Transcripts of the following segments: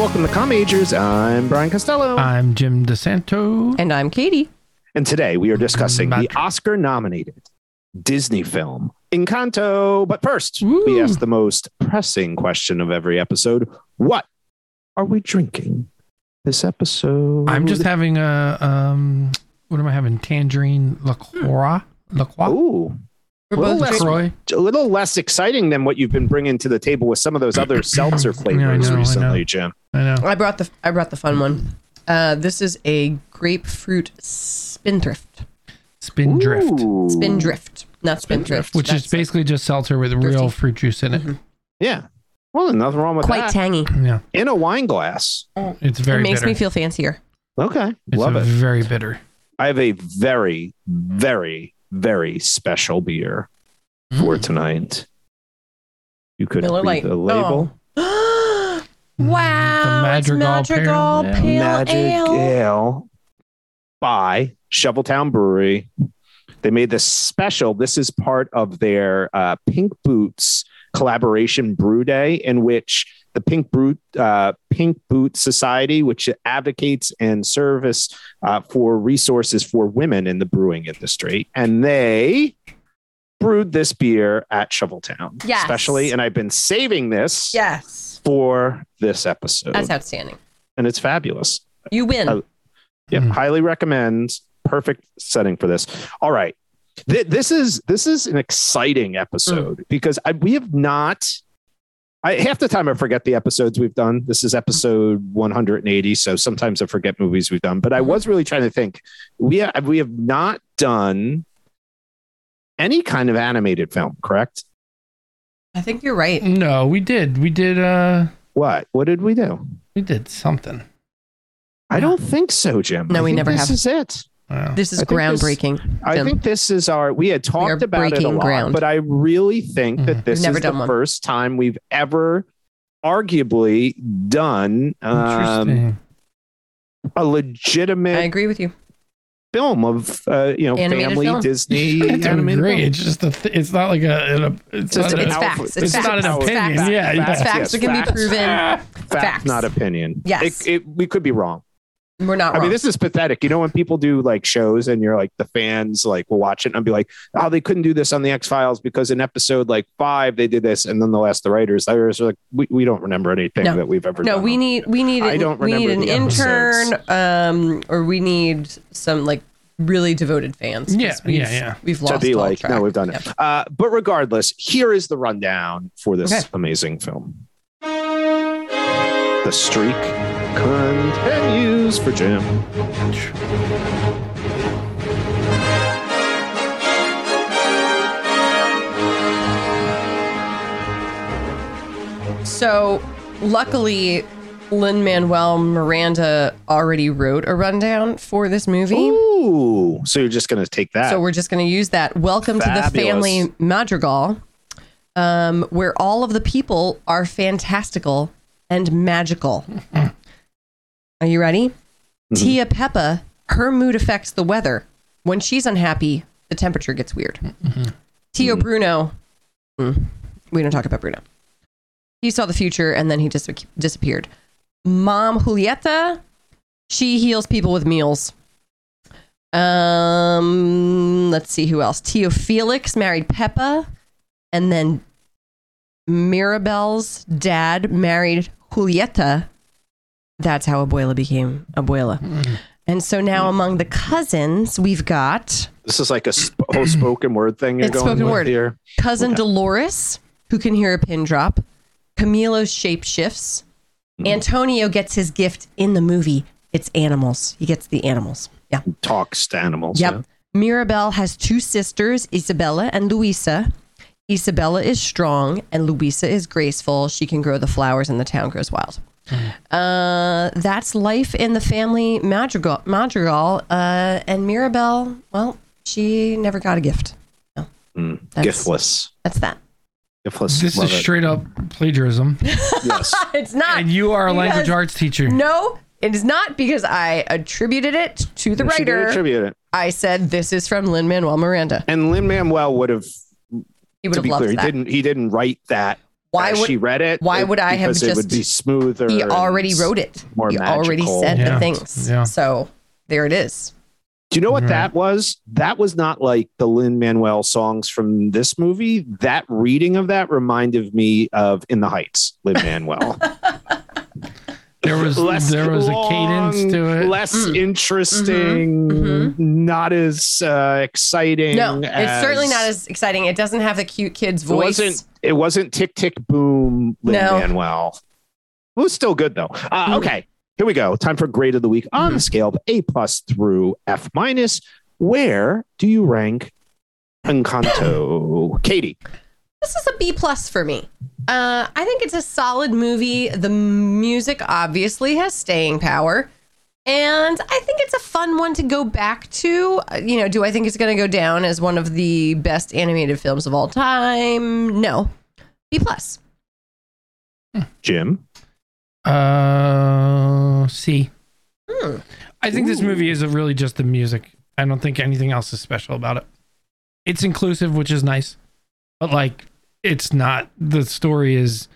welcome to Com Majors. I'm Brian Costello. I'm Jim DeSanto. And I'm Katie. and today we are discussing the Oscar nominated Disney film Encanto. But first, Woo. we ask the most pressing question of every episode What are we drinking this episode? I'm just having a um. What am I having? Tangerine LaCroix. LaCroix. Ooh, We're Well, both let's- a little less exciting than what you've been bringing to the table with some of those other seltzer flavors know, recently, know. Jim. I know. I brought the I brought the fun one. Uh, this is a grapefruit spindrift. Spindrift, Ooh. Spindrift, not spindrift. which is basically just seltzer with real fruit juice in it. Mhm. Yeah. Well, nothing wrong with quite that. Quite tangy. Yeah, In a wine glass. it's very it makes bitter. me feel fancier. Okay. it's Love it. very bitter. I have a very, very, very special beer for Mm. tonight. You could Miller read Lite. the label. Oh. wow, The it's Madrigal Madrigal Pale Pale, Ale. Magic Ale. Ale by Shoveltown Brewery. They made this special. This is part of their uh, Pink Boots collaboration brew day, in which the Pink Boot uh, Pink Boot Society, which advocates and service uh, for resources for women in the brewing industry, and they brewed this beer at Shoveltown, Yes. especially. And I've been saving this Yes, for this episode, that's outstanding. and it's fabulous. You win. Uh, Yep, Mm. highly recommend. Perfect setting for this. All right, Th- this is this is an exciting episode because I, we have not. I half the time I forget the episodes we've done. This is episode 180, so sometimes I forget movies we've done. But I was really trying to think. We have, we have not done any kind of animated film, correct? I think you're right. No, we did. We did. Uh, What? What did we do? we did something. I don't think so, Jim. No, I we think never this have. is it. Wow. This is I think this- groundbreaking. I think this is our. We had are talked about it a lot, ground. but I really think that Mhm. this Never is the one. first time we've ever, arguably, done um, Interesting. a I legitimate agree with you. film of uh, you know Animated family film. Disney It's animated great. film. It's just a. Th- it's not like a. a it's Just not an It's alpha- facts. It's it's facts. not an It's opinion. facts. Yeah, yeah. It's facts yes, that can be proven. Fact, Facts. not opinion. Yes. It, it, we could be wrong. We're not I wrong. mean, this is pathetic. You know, when people do like shows and you're like the fans like will watch it and be like, oh, they couldn't do this on the X Files because in episode like five they did this, and then they'll ask the writers. The writers are like, we, we don't remember anything No. that we've ever done. no, done. we need we need I don't we need an intern, um, or we need some like really devoted fans. Yeah, we've, yeah, yeah. We've to lost be like, track. no, we've done Yep. it. Uh, but regardless, here is the rundown for this Okay. amazing film. The streak continues for Jim. So, luckily, Lin Manuel Miranda already wrote a rundown for this movie. Ooh, so you're just gonna take that? So we're just going to use that. Welcome to the family madrigal, um, where all of the people are fantastical and magical. are you ready? Tia Pepa, her mood affects the weather. When she's unhappy, the temperature gets weird. Tio Bruno, mm, we don't talk about Bruno. He saw the future and then he dis- disappeared. Mom Julieta, she heals people with meals. Um, let's see who else. Tio Felix married Pepa, and then Mirabel's dad married Julieta. That's how Abuela became Abuela. And so now among the cousins, we've got this is like a sp- whole spoken word thing you're It's going spoken with word. here. cousin Okay. Dolores, who can hear a pin drop. Camilo shape shifts. Hmm. Antonio gets his gift in the movie. It's animals. He gets the animals. Yeah. Talks to animals. Yep. yeah. Mirabel has two sisters, Isabella and Luisa. Isabella is strong and Luisa is graceful. She can grow the flowers and the town grows wild. Uh, that's life in the family madrigal. madrigal. Uh, and Mirabel, well, she never got a gift. Mm, That's- Giftless. That's that. Giftless. This Love is it. straight up plagiarism, yes. It's not. and you are a Because- language arts teacher. No, it is not because I attributed it to the She did writer. attribute it. I said this is from Lin Manuel Miranda. And Lin Manuel would have, He would to have be loved clear, he didn't. He didn't write that Why would she read it. why would I have because it would be smoother. he already wrote it? more he already said Yeah. the things. Yeah. So there it is. Do you know what Right. that was? That was not like the Lin Manuel songs from this movie. That reading of that reminded me of In the Heights, Lin Manuel. There was less there was a cadence to it. less Mm. interesting, Mhm. not as uh, exciting. No, it's certainly not as exciting. It doesn't have the cute kid's It voice. wasn't. It wasn't tick tick boom. Lin No. Manuel. It was still good though. Uh, Mhm. okay, here we go. Time for grade of the week on the scale of A plus through F minus. Where do you rank Encanto, Katie? This is a B plus for me. Uh, I think it's a solid movie. The music obviously has staying power. And I think it's a fun one to go back to. Uh, You know, do I think it's going to go down as one of the best animated films of all time? No. B plus. Jim. Uh, C. Hmm. I think this movie is really just the music. I don't think anything else is special about it. It's inclusive, which is nice, but like, it's not. The story is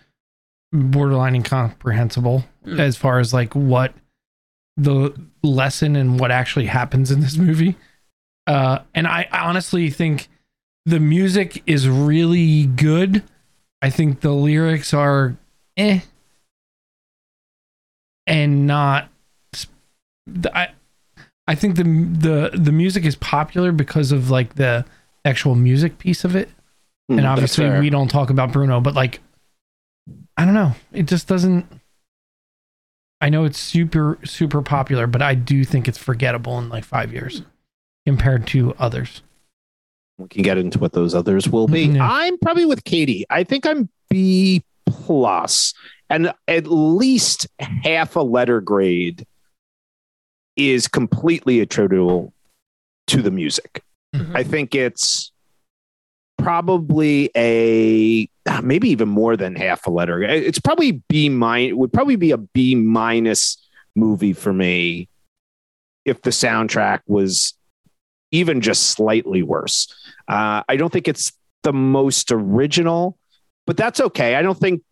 borderline incomprehensible Mm. as far as like what the lesson and what actually happens in this movie. Uh, and I honestly think the music is really good. I think the lyrics are eh and not I I think the the the music is popular because of like the actual music piece of it. Mm, and obviously we don't talk about Bruno, but like I don't know, it just doesn't I know it's super super popular, but I do think it's forgettable in like 5 years compared to others. we can get into what those others will be. Yeah. I'm probably with Katie. I think I'm B plus, and at least half a letter grade is completely attributable to the music. Mhm. I think it's probably a ah, maybe even more than half a letter. It's probably B minus. Would probably be a B minus movie for me if the soundtrack was even just slightly worse. Uh, I don't think it's the most original, but that's okay. I don't think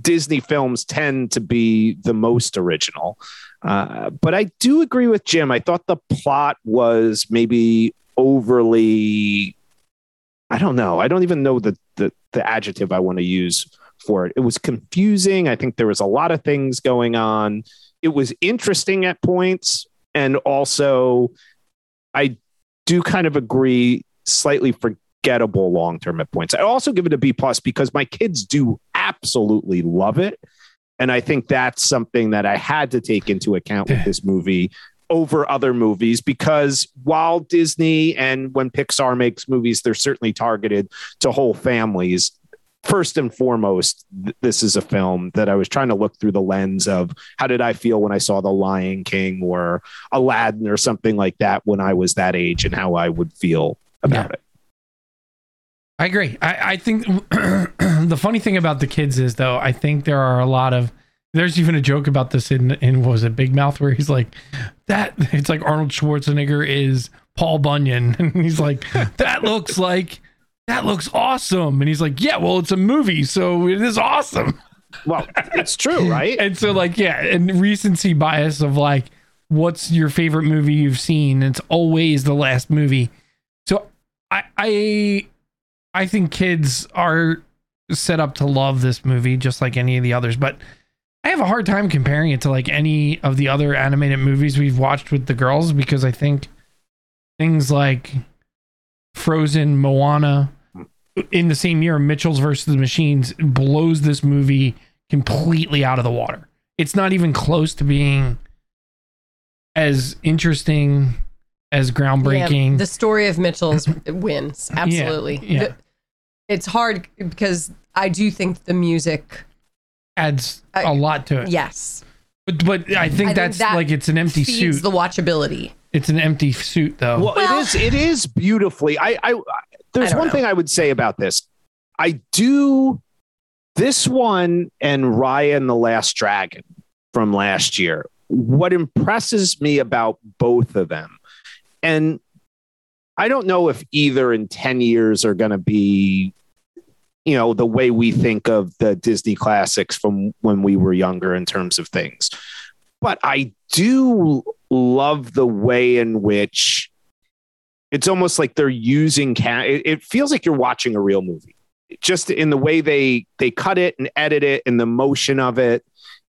Disney films tend to be the most original. Uh, but I do agree with Jim. I thought the plot was maybe overly. I don't know. I don't even know the, the, the adjective I want to use for it. It was confusing. I think there was a lot of things going on. It was interesting at points. And also, I do kind of agree, slightly forgettable long term at points. I also give it a B plus because my kids do absolutely love it. And I think that's something that I had to take into account with this movie over other movies because while Disney and when Pixar makes movies, they're certainly targeted to whole families. First and foremost, th- this is a film that I was trying to look through the lens of how did I feel when I saw The Lion King or Aladdin or something like that when I was that age and how I would feel about it. I agree. I, I think the funny thing about the kids is though, I think there are a lot of there's even a joke about this in in what was it Big Mouth where he's like that it's like Arnold Schwarzenegger is Paul Bunyan. And he's like that looks like that looks awesome. And he's like yeah well it's a movie so it is awesome. Well, it's true, right? and so like yeah and recency bias of like what's your favorite movie you've seen? It's always the last movie. So i i i think kids are set up to love this movie just like any of the others but i have a hard time comparing it to like any of the other animated movies we've watched with the girls because i think things like frozen moana in the same year mitchell's versus the machines blows this movie completely out of the water it's not even close to being as interesting as groundbreaking Yeah, the story of Mitchell's wins. Absolutely. yeah. The- it's hard because I do think the music, adds a lot to it yes, but, but i think think that's that like it's an empty feeds suit the watchability. it's an empty suit though Well, Well- it is. It is beautifully. I. I there's I one know. thing I would say about this. I do this one and Raya and the Last Dragon from last year. What impresses me about both of them, and I don't know if either in ten years are going to be you know the way we think of the Disney classics from when we were younger in terms of things. But I do love the way in which it's almost like they're using it feels like you're watching a real movie. Just in the way they they cut it and edit it and the motion of it.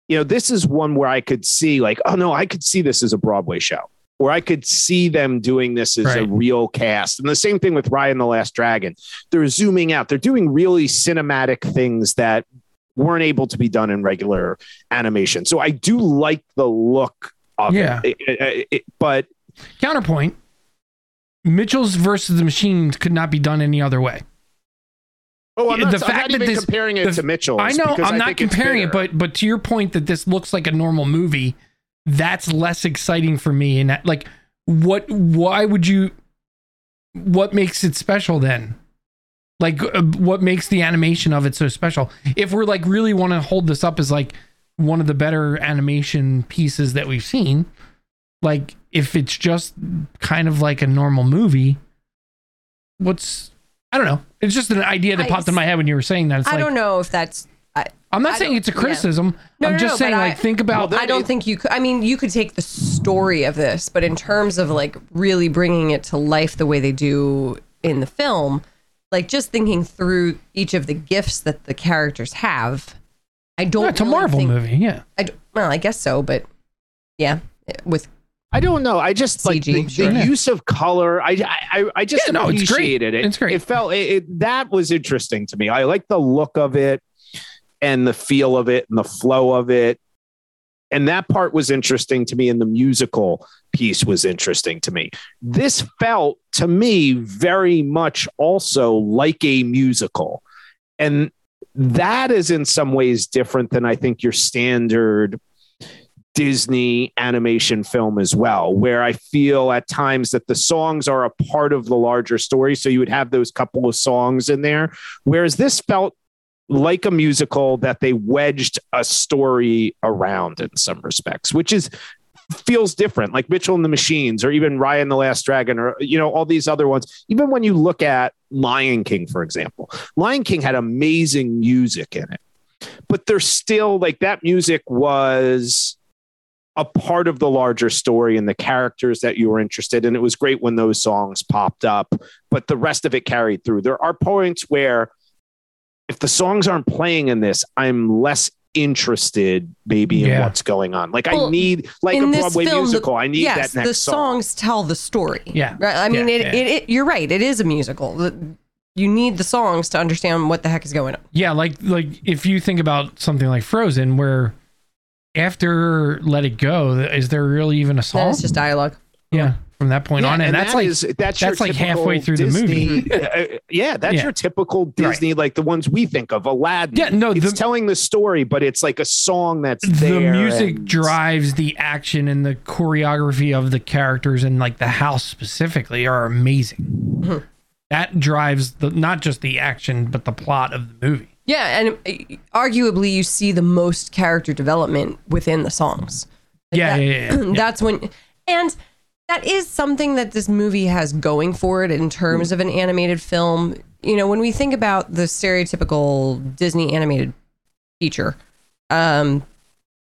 You know this is one where i could see like oh no i could see this as a broadway show or i could see them doing this as a real cast. And the same thing with raya and the last dragon. They're zooming out. They're doing really cinematic things that weren't able to be done in regular animation. So i do like the look of Yeah. it, It- it- it- but Counterpoint: Mitchell's versus the Machines could not be done any other way. oh i'm not, the I'm fact not that even this- comparing it the- to mitchell I know I'm not comparing it, but but to your point that this looks like a normal movie, that's less exciting for me. And that, like, what? Why would you? What makes it special then? Like, uh, what makes the animation of it so special? If we're like really want to hold this up as like one of the better animation pieces that we've seen, like if it's just kind of like a normal movie, what's I don't know. It's just an idea that I popped in my head when you were saying that. It's I like, don't know if that's. I, I'm not I saying it's a yeah. criticism. No, I'm no, just no, saying, but like, I- think about. I don't think you could. I mean, you could take the story of this, but in terms of like really bringing it to life the way they do in the film, like just thinking through each of the gifts that the characters have, I don't. Yeah, it's a really Marvel think- movie. Yeah. I d- well, I guess so, but yeah, with I don't know. I just like CG, the, sure. the Yeah. use of color. I I, I just Yeah, no, it's great. it. It's great. It felt it, it- that was interesting to me. I like the look of it and the feel of it and the flow of it. And that part was interesting to me, and the musical piece was interesting to me. This felt to me very much also like a musical. And that is in some ways different than I think your standard Disney animation film as well, where I feel at times that the songs are a part of the larger story. So you would have those couple of songs in there. Whereas this felt like a musical that they wedged a story around in some respects, which is feels different, like Mitchell and the Machines, or even Raya and the Last Dragon, or you know, all these other ones. Even when you look at Lion King, for example, Lion King had amazing music in it, but there's still like that music was a part of the larger story and the characters that you were interested in. It was great when those songs popped up, but the rest of it carried through. There are points where if the songs aren't playing in this, I'm less interested maybe in what's going on. Like I need like a Broadway film, the- musical. I need yes, that next song. the song. songs tell the story. Yeah. right. I mean, Yeah, it, yeah. It, it. You're right. It is a musical. You need the songs to understand what the heck is going on. Yeah, like like if you think about something like Frozen, where after Let It Go, is there really even a Then song? it's just dialogue. yeah, from that point Yeah, on, and, that's that like is- that's, that's like halfway through the movie. uh, yeah, that's Yeah. your typical Disney, like the ones we think of, Aladdin. Yeah, no, it's the- telling the story, but it's like a song that's the music and- drives the action and the choreography of the characters and like the house specifically are amazing. that drives the not just the action but the plot of the movie. Yeah, and uh, arguably you see the most character development within the songs. Like Yeah, that- yeah, yeah, yeah. That's when, and that is something that this movie has going for it in terms of an animated film. You know, when we think about the stereotypical Disney animated feature, um,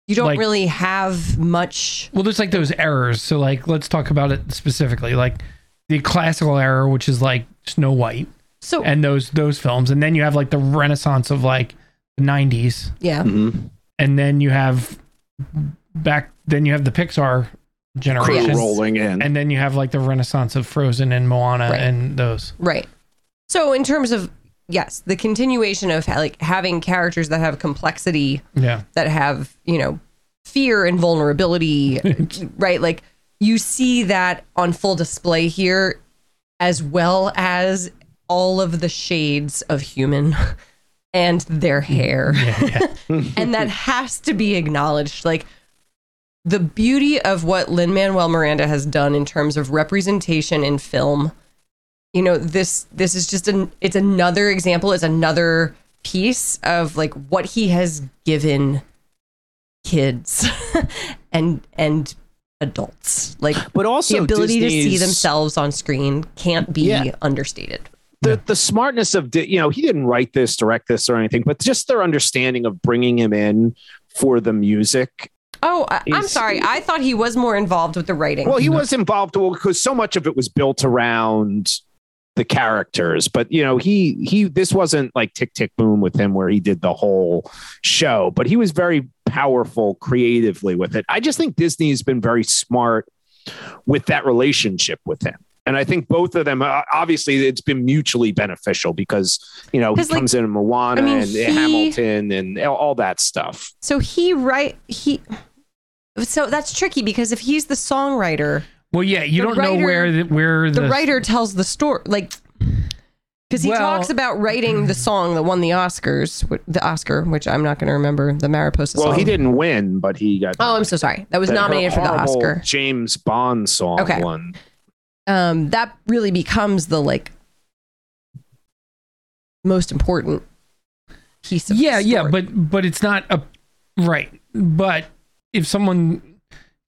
you don't Like- really have much. Well, there's like those errors. So like let's talk about it specifically. Like the classical error, which is like Snow White So and those those films, and then you have like the renaissance of like the 90s, yeah, Mhm. and then you have back then you have the Pixar crew generation. rolling in. and then you have like the renaissance of frozen and moana Right. and those right. So in terms of yes, the continuation of like having characters that have complexity yeah that have you know fear and vulnerability right like you see that on full display here as well as all of the shades of human and their hair yeah, yeah. and that has to be acknowledged like the beauty of what Lin Manuel Miranda has done in terms of representation in film you know this this is just an it's another example it's another piece of like what he has given kids and and adults like but also the ability to see themselves on screen can't be Yeah. understated the the smartness of you know he didn't write this, direct this, or anything, but just their understanding of bringing him in for the music. Oh, I, I'm sorry. I thought he was more involved with the writing. Well, he was involved well, because so much of it was built around the characters, but you know he he this wasn't like Tick Tick Boom with him where he did the whole show, but he was very powerful creatively with it. I just think Disney's been very smart with that relationship with him. And I think both of them, uh, obviously, it's been mutually beneficial because you know he like, comes in Moana I mean, and he- Hamilton and all all that stuff. so he write he. So that's tricky because if he's the songwriter, Well, yeah, you don't know where the, where the the, writer tells the story, like because he Well- talks about writing the song that won the Oscars, the Oscar, which I'm not going to remember, the Mariposa Well, song. he didn't win, but he got Oh, I'm so sorry. That was that nominated for the Oscar. James Bond song Okay. one. Um, that really becomes the like most important piece of yeah the yeah but but it's not a right but if someone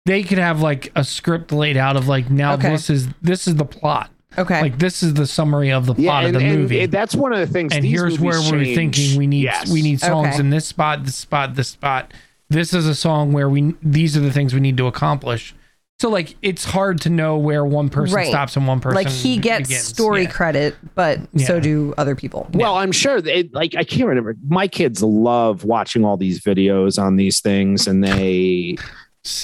they could have like a script laid out of like now Okay. this is this is the plot okay, like this is the summary of the plot and, of the and movie that's one of the things. and these here's where movies we're thinking we need Yes. we need songs Okay. in this spot this spot this spot this is a song where we these are the things we need to accomplish so like it's hard to know where one person Right. stops and one person like he gets begins. story Yeah. credit, but so Yeah. do other people. Well, I'm sure they like I can't remember. My kids love watching all these videos on these things, and they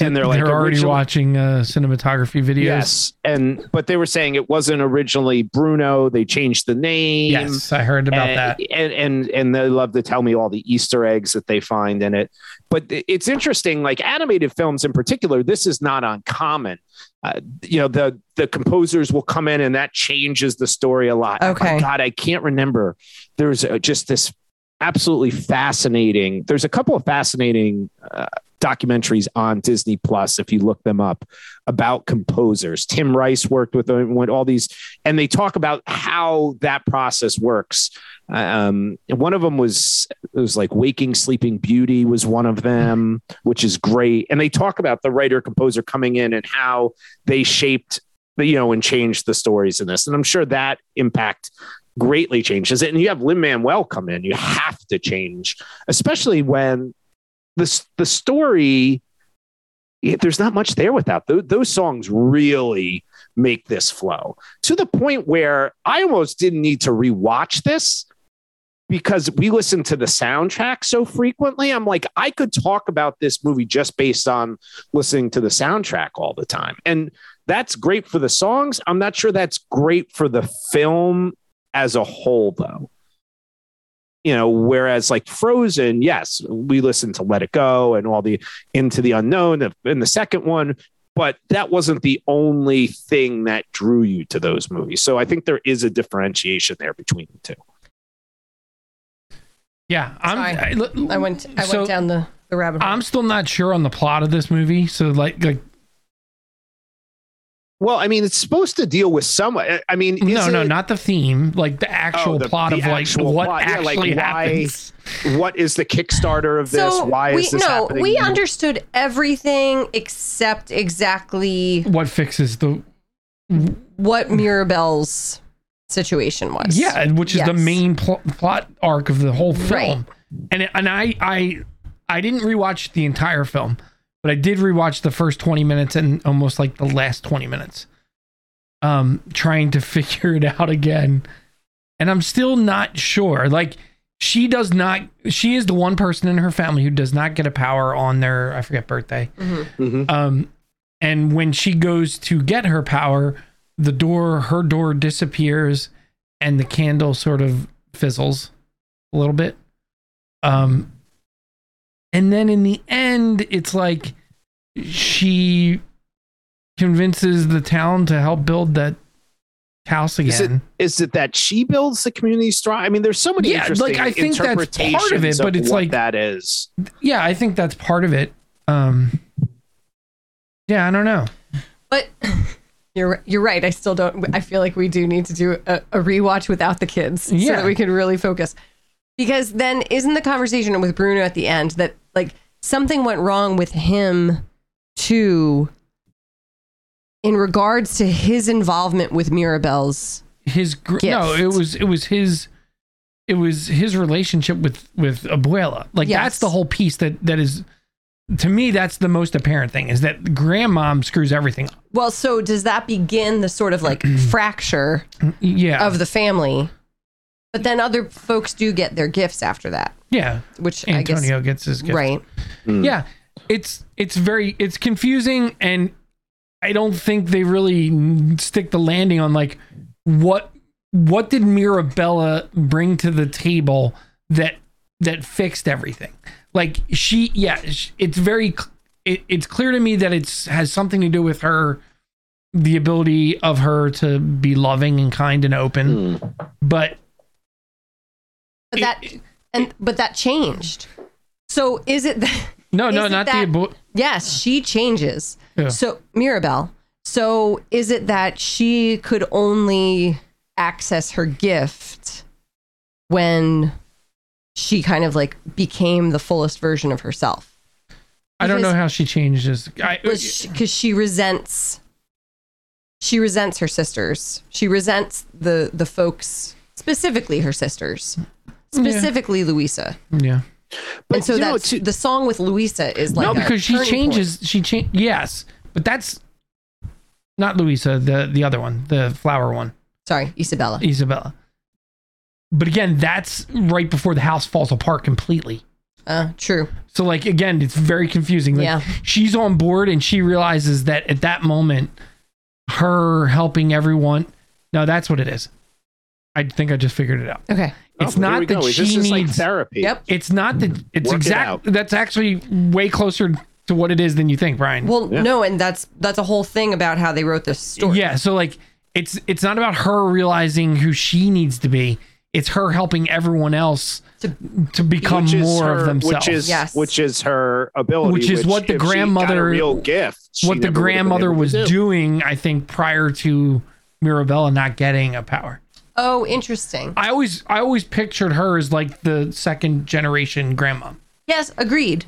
and they're like already original- watching uh, cinematography videos yes, and but they were saying it wasn't originally Bruno. They changed the name. yes i heard about and, that and and and they love to tell me all the Easter eggs that they find in it. But it's interesting, like animated films in particular. This is not uncommon. Uh, you know, the the composers will come in and that changes the story a lot. Okay. My God, I can't remember. There's uh, just this absolutely fascinating. There's a couple of fascinating. Uh, documentaries on Disney Plus if you look them up about composers. Tim Rice worked with them, went all these, and they talk about how that process works. Um, one of them was it was like Waking Sleeping Beauty was one of them, which is great. And they talk about the writer composer coming in and how they shaped the you know and changed the stories in this. And I'm sure that impact greatly changes it. And you have Lin Manuel come in, you have to change, especially when the the story. there's not much there without those, those songs. Really make this flow to the point where I almost didn't need to rewatch this because we listen to the soundtrack so frequently. I'm like, I could talk about this movie just based on listening to the soundtrack all the time. And that's great for the songs. I'm not sure that's great for the film as a whole, though. You know, whereas like Frozen, yes, we listened to Let It Go and all the Into the Unknown in the second one, but that wasn't the only thing that drew you to those movies. So I think there is a differentiation there between the two. Yeah, I'm. Sorry. I, I went I so went down the, the rabbit hole. I'm still not sure on the plot of this movie. So like, like Well, I mean, it's supposed to deal with some. Uh, I mean, no, is no, it- not the theme. Like the actual Oh, the- plot the of like actual what plot. Yeah, like, actually why- happens. What is the Kickstarter of this? so Why we is this no, happening? we understood everything except exactly What fixes the? what Mirabelle's situation was. Yeah, and which is the main pl- plot arc of the whole film. Right. And and I I I didn't rewatch the entire film, but I did rewatch the first 20 minutes and almost like the last 20 minutes. Um trying to figure it out again. And I'm still not sure. Like she does not she is the one person in her family who does not get a power on their I forget birthday. Mhm. Um, and when she goes to get her power, the door, her door disappears, and the candle sort of fizzles a little bit. Um, and then in the end, it's like she convinces the town to help build that house Is it- again. Is it that she builds the community strong? I mean, there's so many Yeah, interesting like, I think that's part of it, interpretations but it's like- that is. yeah, I think that's part of it. Um, yeah, I don't know. But you're you're right. I still don't. I feel like we do need to do a, a rewatch without the kids so that we can really focus. Because then isn't the conversation with Bruno at the end that like something went wrong with him too in regards to his involvement with Mirabel's his gr- no, it was it was his it was his relationship with with Abuela. Like Yes. that's the whole piece that that is to me that's the most apparent thing is that grandmom screws everything up. Well, so does that begin the sort of like fracture Yeah. of the family? But then other folks do get their gifts after that, yeah. which I Antonio gets his guess gift. right. Yeah. It's it's very it's confusing and I don't think they really stick the landing on like what what did Mirabella bring to the table that that fixed everything. Like she yeah, sh- it's very it, it's clear to me that it's has something to do with her the ability of her to be loving and kind and open. Hmm. But But It- that and but that changed. So is it that no, no, not that- the abo- yes, she changes. Yeah. So Mirabel. So is it that she could only access her gift when she kind of like became the fullest version of herself? I don't know how she changes. Uh, because she resents she resents her sisters she resents the the folks specifically her sisters specifically luisa yeah. And so you know, that's to- the song with luisa is like no, because she changes. She change. Yes, but that's not Luisa. The the other one, the flower one, sorry isabella Isabella. But again, that's right before the house falls apart completely. uh true So like again, it's very confusing. Like, Yeah. she's on board and she realizes that at that moment, her helping everyone. No, that's what it is. I think I just figured it out. okay It's Oh, not we that go. she this is like needs. therapy. Yep. it's not that. It's Work it exact. out. That's actually way closer to what it is than you think, Brian. well Yeah. no and that's that's a whole thing about how they wrote this story Yeah, so like it's it's not about her realizing who she needs to be. It's her helping everyone else To- to become more her, of themselves. Which is Yes. which is her ability. Which is what the if a grandmother- real gift. what the never would have been grandmother was do. doing, I think, prior to Mirabella not getting a power. Oh interesting I always I always pictured her as like the second generation grandma. yes agreed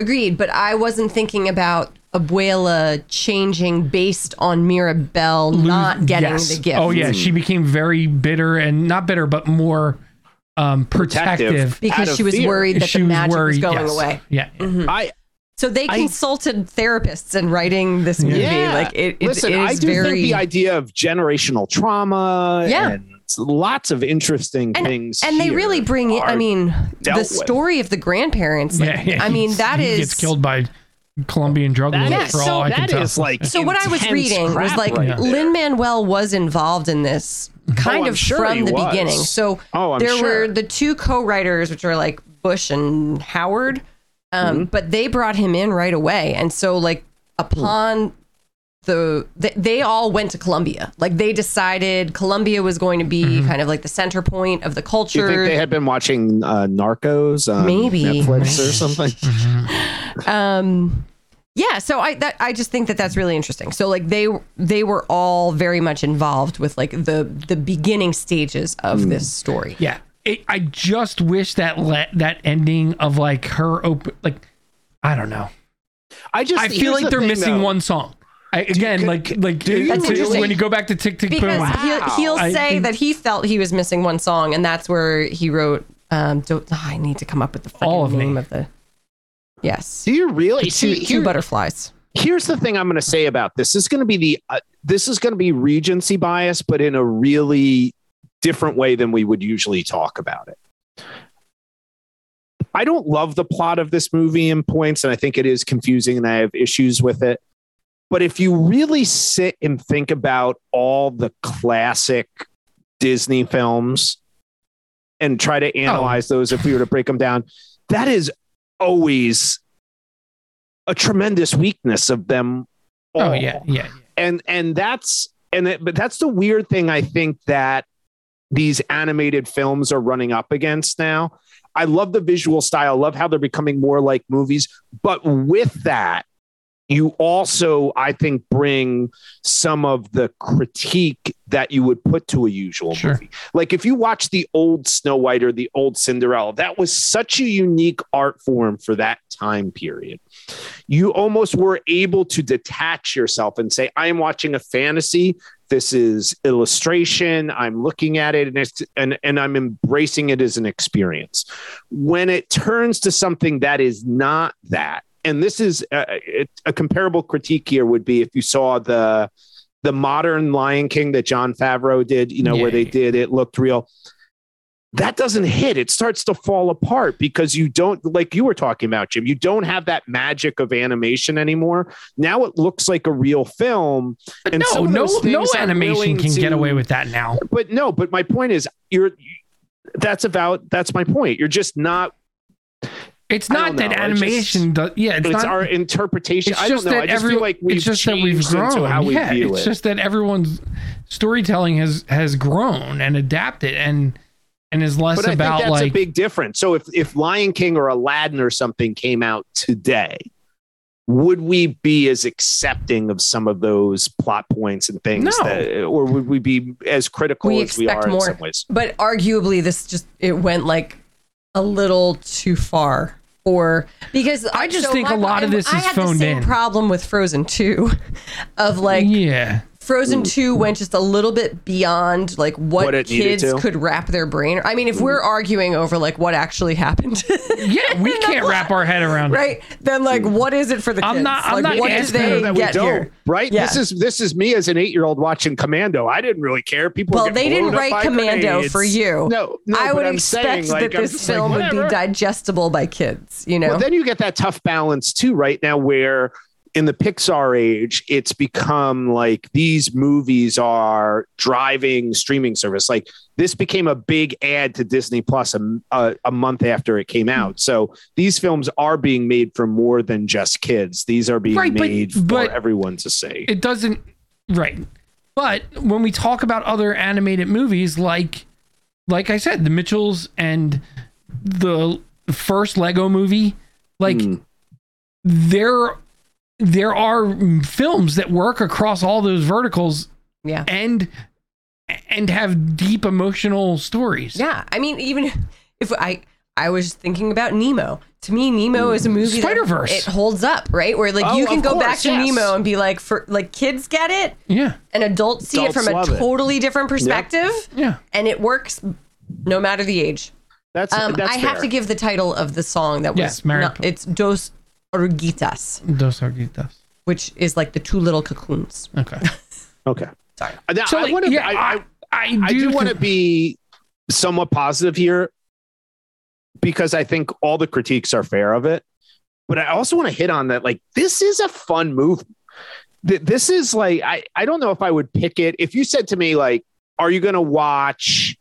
agreed but i wasn't thinking about abuela changing based on mirabel not getting Yes. the gift Oh yeah, she became very bitter and not bitter, but more um Protective. protective. Because she was fear. worried that She the was magic worried, was going yes. away. Yeah. yeah. I So they I- consulted therapists in writing this movie. yeah. Like it, it, Listen, it I do very think the idea of generational trauma Yeah. and lots of interesting and, things. and they really bring in. I mean, dealt the with. story of the grandparents. Like, Yeah, yeah, I mean, he's- that he is gets killed by Colombian drug That lords is- for all so I can that tell. like So what I was reading was like right Lin Manuel was involved in this kind Oh, of sure from the was. beginning. So Oh, there sure. were the two co-writers, which are like Bush and Howard, um, Mm-hmm. but they brought him in right away. And so like upon the they, they all went to Colombia. Like they decided Colombia was going to be Mm-hmm. kind of like the center point of the Do you culture. think they had been watching uh, Narcos on Maybe. Netflix or something? um yeah so i that i just think that that's really interesting so like they they were all very much involved with like the the beginning stages of this story Yeah, it, I just wish that le- that ending of like her open like I don't know. I just I feel like the they're thing, missing though. one song. I, again, could- like like do you That's to- when you go back to Tick Tick because Boom. he'll, he'll I say think- that he felt he was missing one song and that's where he wrote um don't, oh, i need to come up with the All of me. name of the yes Do you really two, see? two here- butterflies here's the thing I'm going to say about this. This is going to be the uh, this is going to be Recency bias, but in a really different way than we would usually talk about it. I don't love the plot of this movie in points, and I think it is confusing, and I have issues with it. But if you really sit and think about all the classic Disney films and try to oh. analyze those, if we were to break them down, that is always a tremendous weakness of them. oh all. yeah, yeah, and and that's and it, but that's the weird thing I think that these animated films are running up against now. I love the visual style, love how they're becoming more like movies, but with that, you also, I think, bring some of the critique that you would put to a usual Sure. movie. Like if you watch the old Snow White or the old Cinderella, that was such a unique art form for that time period. You almost were able to detach yourself and say, I am watching a fantasy. This is illustration. I'm looking at it and, and, and I'm embracing it as an experience. When it turns to something that is not that, and this is uh, a, a comparable critique here would be if you saw the the modern Lion King that Jon Favreau did, you know, where they did it looked real. That doesn't hit. It starts to fall apart because you don't, like you were talking about, Jim, you don't have that magic of animation anymore. Now it looks like a real film. But And no, no, no animation can get away with that now. But no, but my point is, you're, that's about, that's my point. You're just not, It's not that know. It's animation does. Yeah, it's, it's, not. our interpretation. it's I don't know. I just every, feel like we've it's just that we've changed into grown. how we yeah, view it's it. just that everyone's storytelling has has grown and adapted and and is less but I about think that's like a big difference. So if if Lion King or Aladdin or something came out today, would we be as accepting of some of those plot points and things, No. that, or would we be as critical We as we expect are more. in some ways? But arguably, this just it went like a little too far. Or because I just think a lot of this I is had phoned the same in. problem with Frozen Two, of like yeah. Frozen 2 went just a little bit beyond like what, What kids could wrap their brain. I mean, if we're arguing over like what actually happened, Yeah, we can't wrap our head around it. right? Then like what is it for the I'm kids? not- I'm like not what did they that we get don't, here? right? Yeah. This is this is me as an eight year old watching Commando. I didn't really care. People Well, they didn't blown up wait by Commando grenades. for you. No, no. I would I'm expect saying, like, that I'm this just like, film would be digestible by kids, you know? Well, then you get that tough balance too, right now, where in the Pixar age, it's become like these movies are driving streaming service. Like this became a big ad to Disney Plus a, a, a month after it came out. So these films are being made for more than just kids. These are being Right, but- made for but- everyone to see. It doesn't right. But when we talk about other animated movies like like I said, the Mitchells and the first Lego movie, like Mm. there there are films that work across all those verticals yeah. and and have deep emotional stories. Yeah. I mean, even if I I was thinking about Nemo. To me, Nemo is a movie that Spider-Verse. it holds up, right? Where like Oh, you can of go back to yes. Nemo and be like, for like kids get it, Yeah. and adults see it from a love it. totally different perspective, Yeah. and it works no matter the age. That's, Um, that's I have to give the title of the song that was Yes, Mary- not- it's Dos Oruguitas, Dos Arguitas. which is like the two little cocoons. Okay. Okay. Sorry. Uh, now, So I like, want to. yeah, I, I, I, I I do do want to be somewhat positive here because I think all the critiques are fair of it. But I also want to hit on that like this is a fun movie. Th- This is like I I don't know if I would pick it if you said to me like are you going to watch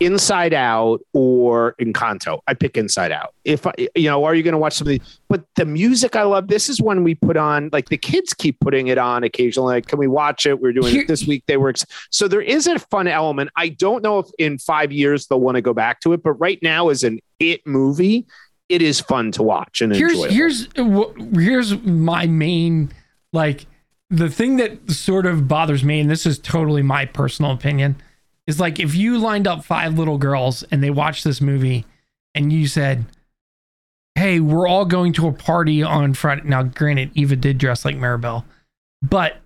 Inside Out or Encanto? I pick Inside Out. If I, you know, are you going to watch something? But the music I love. This is when we put on like the kids keep putting it on occasionally. Like, can we watch it? We're doing it this week. They were ex- so there is a fun element. I don't know if in five years they'll want to go back to it, but right now as an it movie, it is fun to watch and here's enjoy. here's here's my main like the thing that sort of bothers me and this is totally my personal opinion is like if you lined up five little girls and they watched this movie and you said hey we're all going to a party on friday now granted eva did dress like mirabel but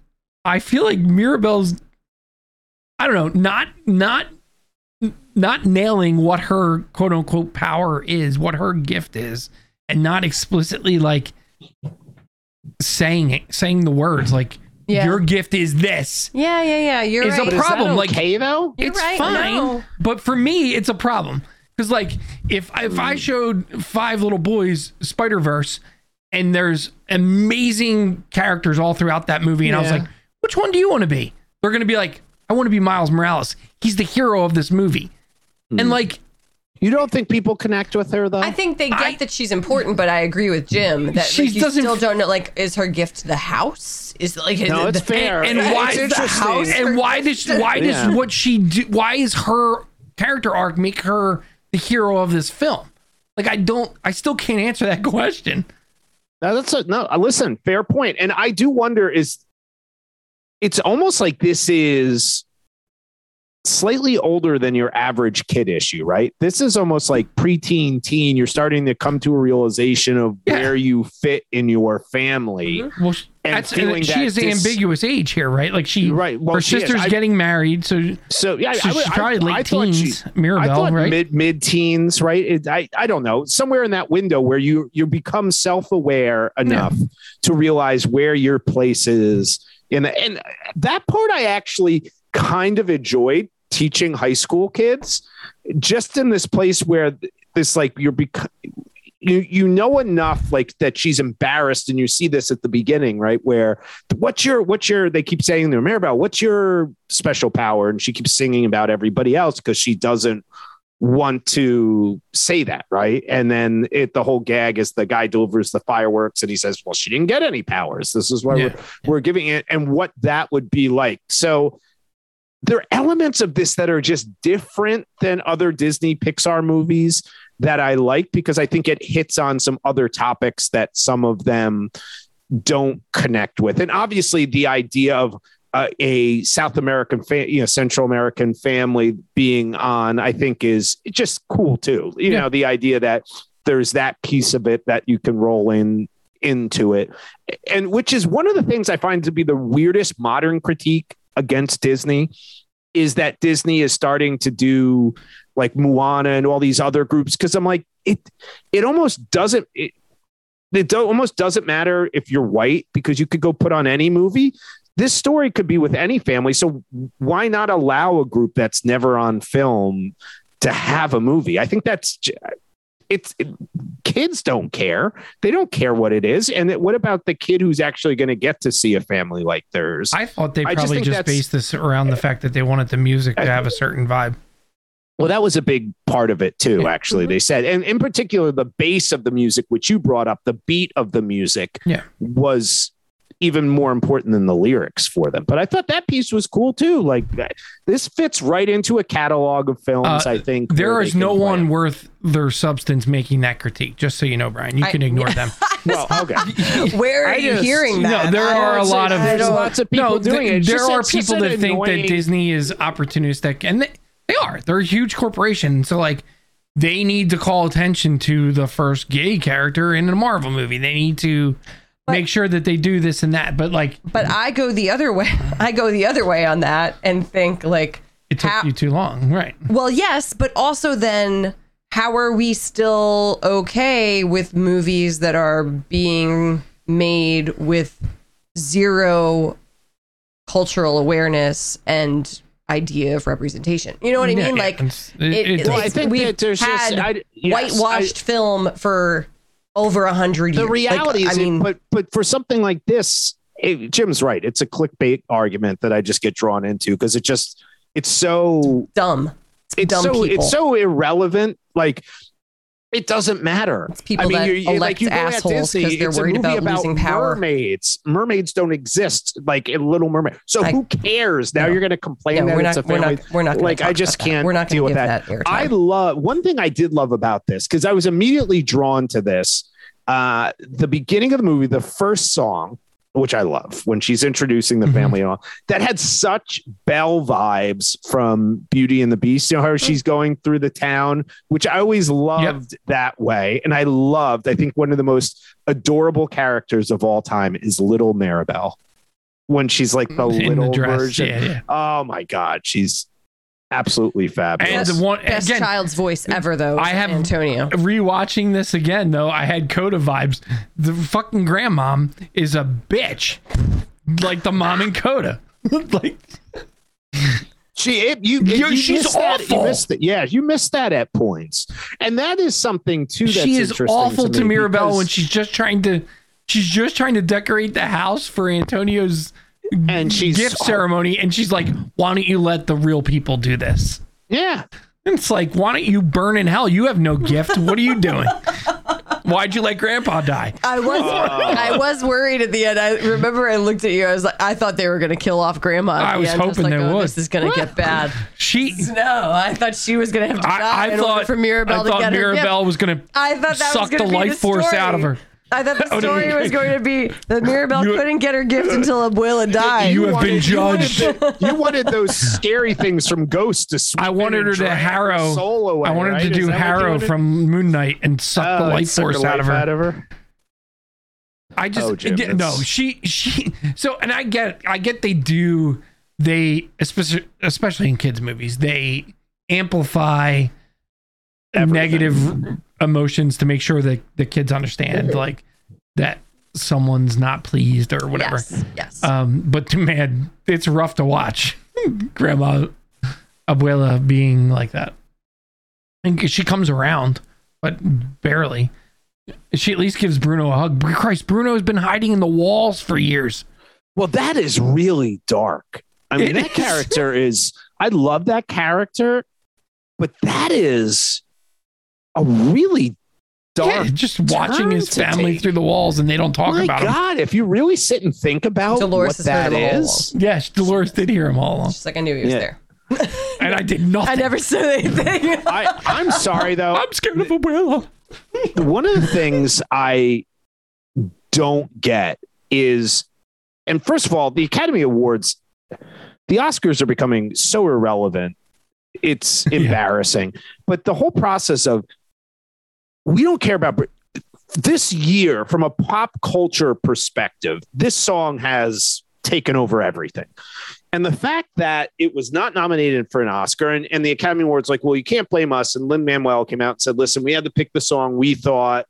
i feel like mirabel's i don't know not not not nailing what her quote unquote power is, what her gift is, and not explicitly like saying it, saying the words like Yeah. your gift is this. Yeah, yeah, yeah. You're Is a right. But is that problem, like- okay though? You're it's right, fine, no. but for me, it's a problem because like if if Mm. I showed five little boys Spider Verse and there's amazing characters all throughout that movie, and I was like, which one do you want to be? They're gonna be like, I want to be Miles Morales. He's the hero of this movie, Mm. and like. You don't think people connect with her though? I think they get I- that she's important, but I agree with Jim that She like, you still don't know. Like, is her gift the house? Is like is No, it it's the, fair. and It's why is the house- and why does why does Yeah. what she do why is her character arc make her the hero of this film like i don't i still can't answer that question No, that's a no. uh, Listen, fair point. And I do wonder is it's almost like this is slightly older than your average kid issue, right? This is almost like preteen, teen. You're starting to come to a realization of Yeah. where you fit in your family. Mm-hmm. Well, And that's, feeling she that is dis- ambiguous age here, right? Like she, Right. Well, her she sister's I- getting married, so, So yeah, so I, she's probably I, late I she, teens. I Mirabelle, right? mid mid teens, right? It, I I don't know, somewhere in that window where you you become self aware enough to realize where your place is in the, and that part I actually kind of enjoyed teaching high school kids, just in this place where this like you're bec- you you know enough like that she's embarrassed and you see this at the beginning right? Where what's your what's your they keep saying to Mirabel what's your special power? And she keeps singing about everybody else because she doesn't want to say that right? And then it the whole gag is the guy delivers the fireworks and he says well she didn't get any powers. This is why Yeah. we're, we're giving it and what that would be like. So there are elements of this that are just different than other Disney Pixar movies that I like because I think it hits on some other topics that some of them don't connect with. And obviously, the idea of uh, a South American, fa- you know, Central American family being on, I think, is just cool too. You Yeah. know, the idea that there's that piece of it that you can roll in into it, and which is one of the things I find to be the weirdest modern critique against Disney is that Disney is starting to do like Moana and all these other groups because I'm like it it almost doesn't it, it almost doesn't matter if you're white because you could go put on any movie. This story could be with any family, so why not allow a group that's never on film to have a movie? I think that's it's it, kids don't care. They don't care what it is. And what about the kid who's actually going to get to see a family like theirs? I thought they I just probably just, that's- based this around the fact that they wanted the music to have a certain vibe. Well, that was a big part of it too, actually. They mm-hmm. said, and in particular, the bass of the music, which you brought up, the beat of the music Yeah. was even more important than the lyrics for them. But I thought that piece was cool too. Like this fits right into a catalog of films, Uh, I think. There where is they no one them. worth their substance making that critique. Just so you know, Brian, you I- can ignore them. Well, okay. Where are I you just- hearing that? No, there I are a see- lot of- There's lots of people no, doing th- it. It's there just- are people an that think that Disney is opportunistic, and they, they are. They're a huge corporation, so like they need to call attention to the first gay character in a Marvel movie. They need to make sure that they do this and that. But like, But I go the other way. I go the other way on that and think like, it took How- you too long, right? well, yes, but also then how are we still okay with movies that are being made with zero cultural awareness and idea of representation? You know what I mean? yeah, Like it's- it- it- it's- Well, I think we've that there's just had I, yes, whitewashed film for over a hundred the reality like, is, I mean, but but for something like this, it, Jim's right. It's a clickbait argument that I just get drawn into because it just it's so dumb. It's, it's dumb so people. it's so irrelevant. Like it doesn't matter. It's people that you're- elect go at assholes because they're it's a worried movie about losing power. Mermaids, mermaids don't exist like in Little Mermaid. So I- who cares? Now No. you're going to complain No, that we're it's not. a We're not. We're not. Like I just can't We're not deal with that. that, I love one thing I did love about this because I was immediately drawn to this. Uh, the beginning of the movie, the first song, which I love when she's introducing the Mhm. family and all, that had such Belle vibes from Beauty and the Beast. You know, how she's going through the town, which I always loved that way. And I loved, I think one of the most adorable characters of all time is Little Mirabel. When she's like the In little the dress, version. yeah, yeah. Oh my God. She's absolutely fabulous. And the one Best again, child's voice ever, though. I have- Antonio. rewatching this again though, I had Coda vibes. The fucking grandmom is a bitch, like the mom in Coda. like She, it, you, it- you she's missed that. You awful. missed it. Yeah, you missed that at points, and that is something too. That's she is interesting awful to, me Mirabel because- when she's just trying to, she's just trying to decorate the house for Antonio's and she's gift ceremony, and she's like, "Why don't you let the real people do this?" Yeah, it's like, "Why don't you burn in hell? You have no gift. What are you doing? Why'd you let Grandpa die?" I was I was worried at the end. I remember I looked at you. I was like, I thought they were going to kill off Grandma. At I the was end. hoping like, they oh, would. This is going to get bad. She. No, I thought she was going to have to die I, I thought for Mirabel I to thought get her. Mirabel was gonna I thought that suck was gonna the be life the force out of her. I thought the Oh, story was going to be that Mirabel You- couldn't get her gift until Abuela died. You have been wanted- you wanted judged. the- You wanted those scary things from Ghost to sweep I wanted her to harrow. soul away, I wanted right? to do that what you Harrow from Moon Knight and suck the Oh, life suck the force out of her. out of her. I just Oh, Jim, yeah, no. She she. So and I get I get they do they especially especially in kids movies they amplify Everything. negative emotions to make sure that the kids understand like that someone's not pleased or whatever. Yes. Yes. Um, but to man, it's rough to watch Grandma Abuela being like that. And she comes around, but barely. She at least gives Bruno a hug. Christ, Bruno has been hiding in the walls for years. Well, that is really dark. I mean, It that is. character is. I love that character, but that is a really dark. Yeah, just watching his family take. through the walls and they don't talk My about him. God, if you really sit and think about Dolores what has heard that him all is, Yes, Dolores did hear him all along. She's like, I knew he was Yeah. there. And I did nothing. I never said anything. I, I'm sorry though. I'm scared of Abuela. one of the things I don't get is, and first of all, the Academy Awards, the Oscars are becoming so irrelevant. It's Yeah. embarrassing. But the whole process of we don't care about this year from a pop culture perspective, this song has taken over everything. And the fact that it was not nominated for an Oscar and, and the Academy Awards, like, well, you can't blame us. And Lin Manuel came out and said, listen, we had to pick the song we thought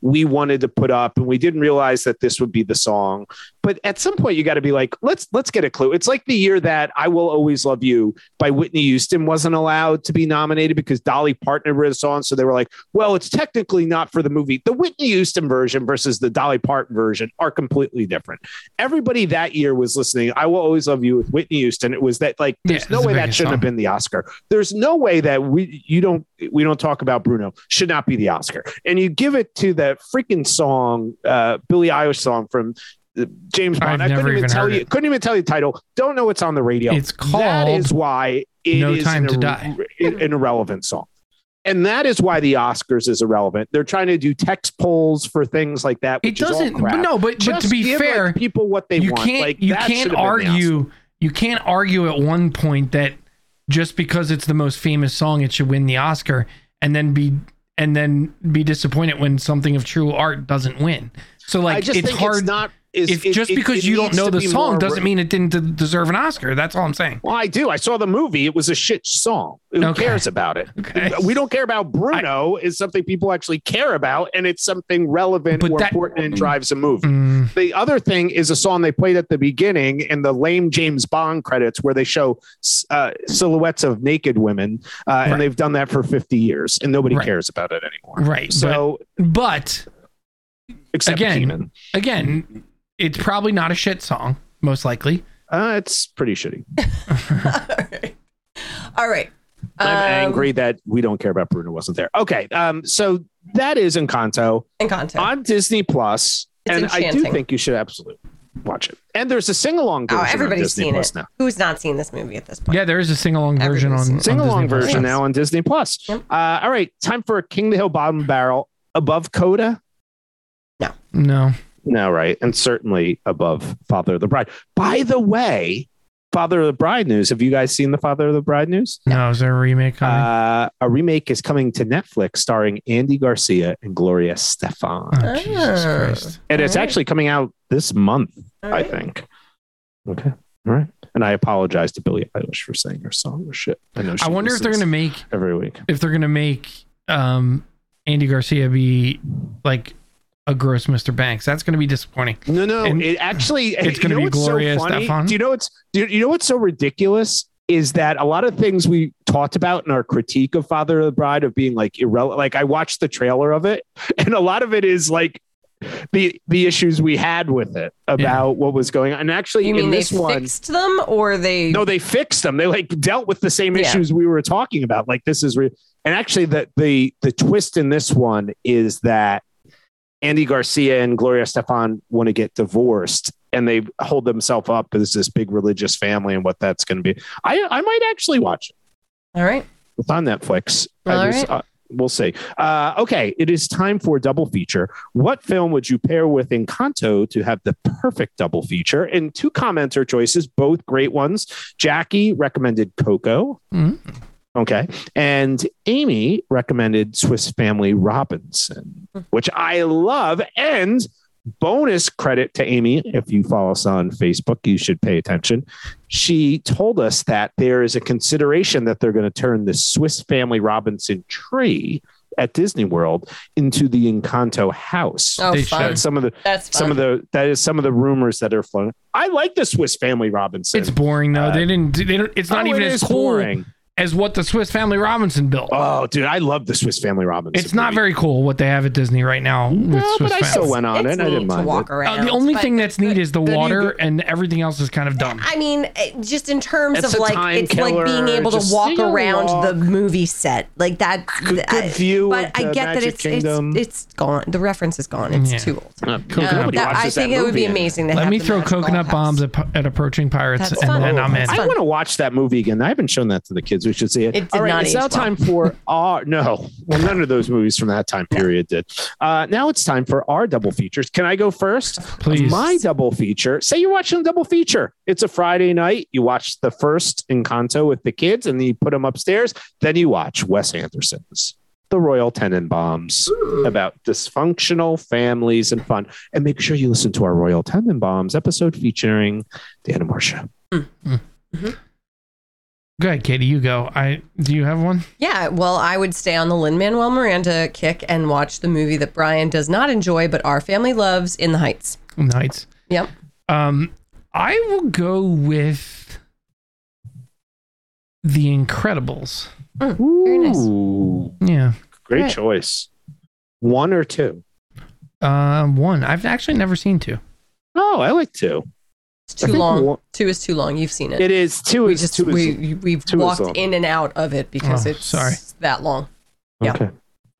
we wanted to put up and we didn't realize that this would be the song but at some point you got to be like let's let's get a clue. It's like the year that i will always love you by whitney houston wasn't allowed to be nominated because dolly parton with a song. So they were like well it's technically not for the movie. The whitney houston version versus the dolly parton version are completely different. Everybody that year was listening i will always love you with whitney houston. It was that like there's Yeah, no way that shouldn't have been the oscar. There's no way that we you don't we don't talk about bruno. Should not be the oscar. And you give it to that freaking song uh billie eilish song from James Bond. I've I couldn't even even tell you. it. Couldn't even tell you the title. Don't know what's on the radio. It's called is why it No is Time an, to ir- Die. an irrelevant song. And that is why the Oscars is irrelevant. They're trying to do text polls for things like that. It Which is all doesn't. crap. But no, but, but to be give, like, fair, people what they you want. can't like, you that can't should have been the Oscar. argue you can't argue at one point that just because it's the most famous song it should win the Oscar and then be and then be disappointed when something of true art doesn't win. So like just it's hard it's not. Is, if it- just because it you don't know the song more- doesn't mean it didn't deserve an Oscar. That's all I'm saying. Well, I do. I saw the movie. It was a shit song. Who Okay. cares about it? Okay. We don't care about Bruno. is something people actually care about, and it's something relevant But or that- important and drives a movie. Mm, The other thing is a song they played at the beginning in the lame James Bond credits, where they show uh, silhouettes of naked women, uh, Right. and they've done that for fifty years, and nobody Right. cares about it anymore. right. So, but, except again- Keenan. but again, it's probably not a shit song, most likely. Uh, it's pretty shitty. All right. All right. I'm Um, angry that we don't care about Bruno wasn't there. Okay, um, so that is Encanto. Encanto. on Disney Plus, It's and I do think you should absolutely watch it. And there's a sing along Oh, version on everybody's Disney seen Plus it. now. Who's not seen this movie at this point? Yeah, there is a sing along version on. Sing along Disney Plus. version now on Disney Plus. Yep. Uh, all right, time for a King of the Hill Bottom Barrel above Coda. No, No, right, and certainly above Father of the Bride. By the way, Father of the Bride news. Have you guys seen the Father of the Bride news? no, is there a remake coming? Uh, a remake is coming to Netflix starring Andy Garcia and Gloria Estefan. oh, Jesus Ah. Christ. and it's all right. actually coming out this month. All I right. think. Okay. All right. And I apologize to Billie Eilish for saying her song was shit. I know. I wonder if they're gonna make every week. if they're gonna make um Andy Garcia be like a gross Mr. Banks. That's gonna be disappointing. No, no. And it actually. it's gonna know be what's so Gloria funny? Do you know what's? Do you, you know what's so ridiculous? Is that a lot of things we talked about in our critique of Father of the Bride of being like irrelevant? Like I watched the trailer of it, and a lot of it is like the the issues we had with it about what was going on. And actually, You mean in they this one, fixed them or they? No, they fixed them. They like dealt with the same Yeah. issues we were talking about. Like this is real. And actually, the the the twist in this one is that Andy Garcia and Gloria Estefan want to get divorced, and they hold themselves up as this big religious family, and what that's going to be. I I might actually watch it. All right. It's on Netflix. All was, right. uh, we'll see. Uh, okay, it is time for a double feature. What film would you pair with Encanto to have the perfect double feature? And two commenter choices, both great ones. Jackie recommended Coco. Mhm. Okay. And Amy recommended Swiss Family Robinson, which I love. And bonus credit to Amy. If you follow us on Facebook, you should pay attention. She told us that there is a consideration that they're going to turn the Swiss Family Robinson tree at Disney World into the Encanto house. Oh, They fun. some of the That's fun. some of the that is some of the rumors that are flown. I like the Swiss Family Robinson. It's boring though. Uh, they didn't. They don't. It's not Oh, even it as cool boring. As what the Swiss Family Robinson built. Oh, dude, I love the Swiss Family Robinson. it's not movie. very cool what they have at Disney right now. with No, Swiss but I Family. still went on it's it. I didn't to mind walk it. around. Uh, the only thing that's neat is the then water, go- and everything else is kind of dumb. I mean, just in terms It's of a like, time it's like being killer, able to just, walk you know, around walk. the movie set like that. Good- I- good view But of I the get that Magic it's, Kingdom. it's it's gone. The reference is gone. It's Yeah. too old. Uh, Um, nobody that- I that think it would be movie amazing to Let have me the throw magical coconut house. bombs at, at approaching pirates, That's and fun. then I'm in. That's I fun. want to watch that movie again. I haven't shown that to the kids. We should see it. It did All right, not it's age now well. time for our no. Well, none of those movies from that time period did. Uh, now it's time for our double features. Can I go first? Please. My double feature. Say you're watching a double feature. It's a Friday night. You watch the first Encanto with the kids, and then you put them upstairs. Then you watch Wes Anderson's The Royal Tenenbaums about dysfunctional families and fun. And make sure you listen to our Royal Tenenbaums episode featuring Dan and Marcia. Hmm. Hmm. Mm-hmm. Go ahead, Katie. You go. I do you have one? Yeah, well, I would stay on the Lin Manuel Miranda kick and watch the movie that Brian does not enjoy, but our family loves, In the Heights. In the Heights. Yep. Um, I will go with The Incredibles. Very nice. Ooh, Yeah. great Right. choice. One or two? Um, one. I've actually never seen two. Oh, I like two. It's too long. one- Two is too long. You've seen it. It is two. we is just two. is- we we've two walked in and out of it because Oh, it's sorry. that long. yeah. Okay.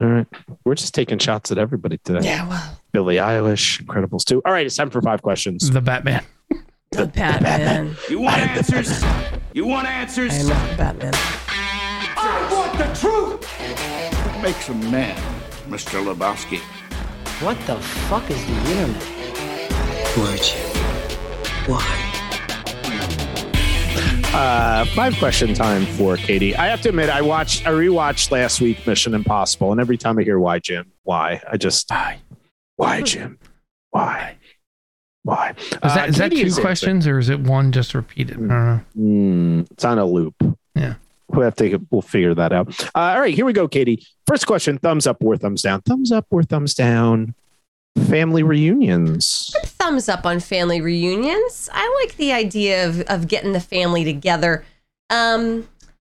All right. We're just taking shots at everybody today. Yeah, well, Billie Eilish, Incredibles too. All right, it's time for five questions. The Batman. the Batman. You want answers? You want answers? I am not the Batman. I want the truth! What makes a man, Mr. Lebowski? What the fuck is the internet? Would you? Why? Uh, five question time for Katie. I have to admit, I watched, I rewatched last week Mission Impossible, and every time I hear "Why, Jim? Why?" I just, Why? "Why, Jim? Why? Why?" Is that, is that two questions or is it one just repeated? I. Mm, it's on a loop. Yeah. We'll have to we'll figure that out. Uh, all right, here we go, Katie. First question: thumbs up or thumbs down? Thumbs up or thumbs down? Family reunions. Thumbs up on family reunions. I like the idea of of getting the family together. Um,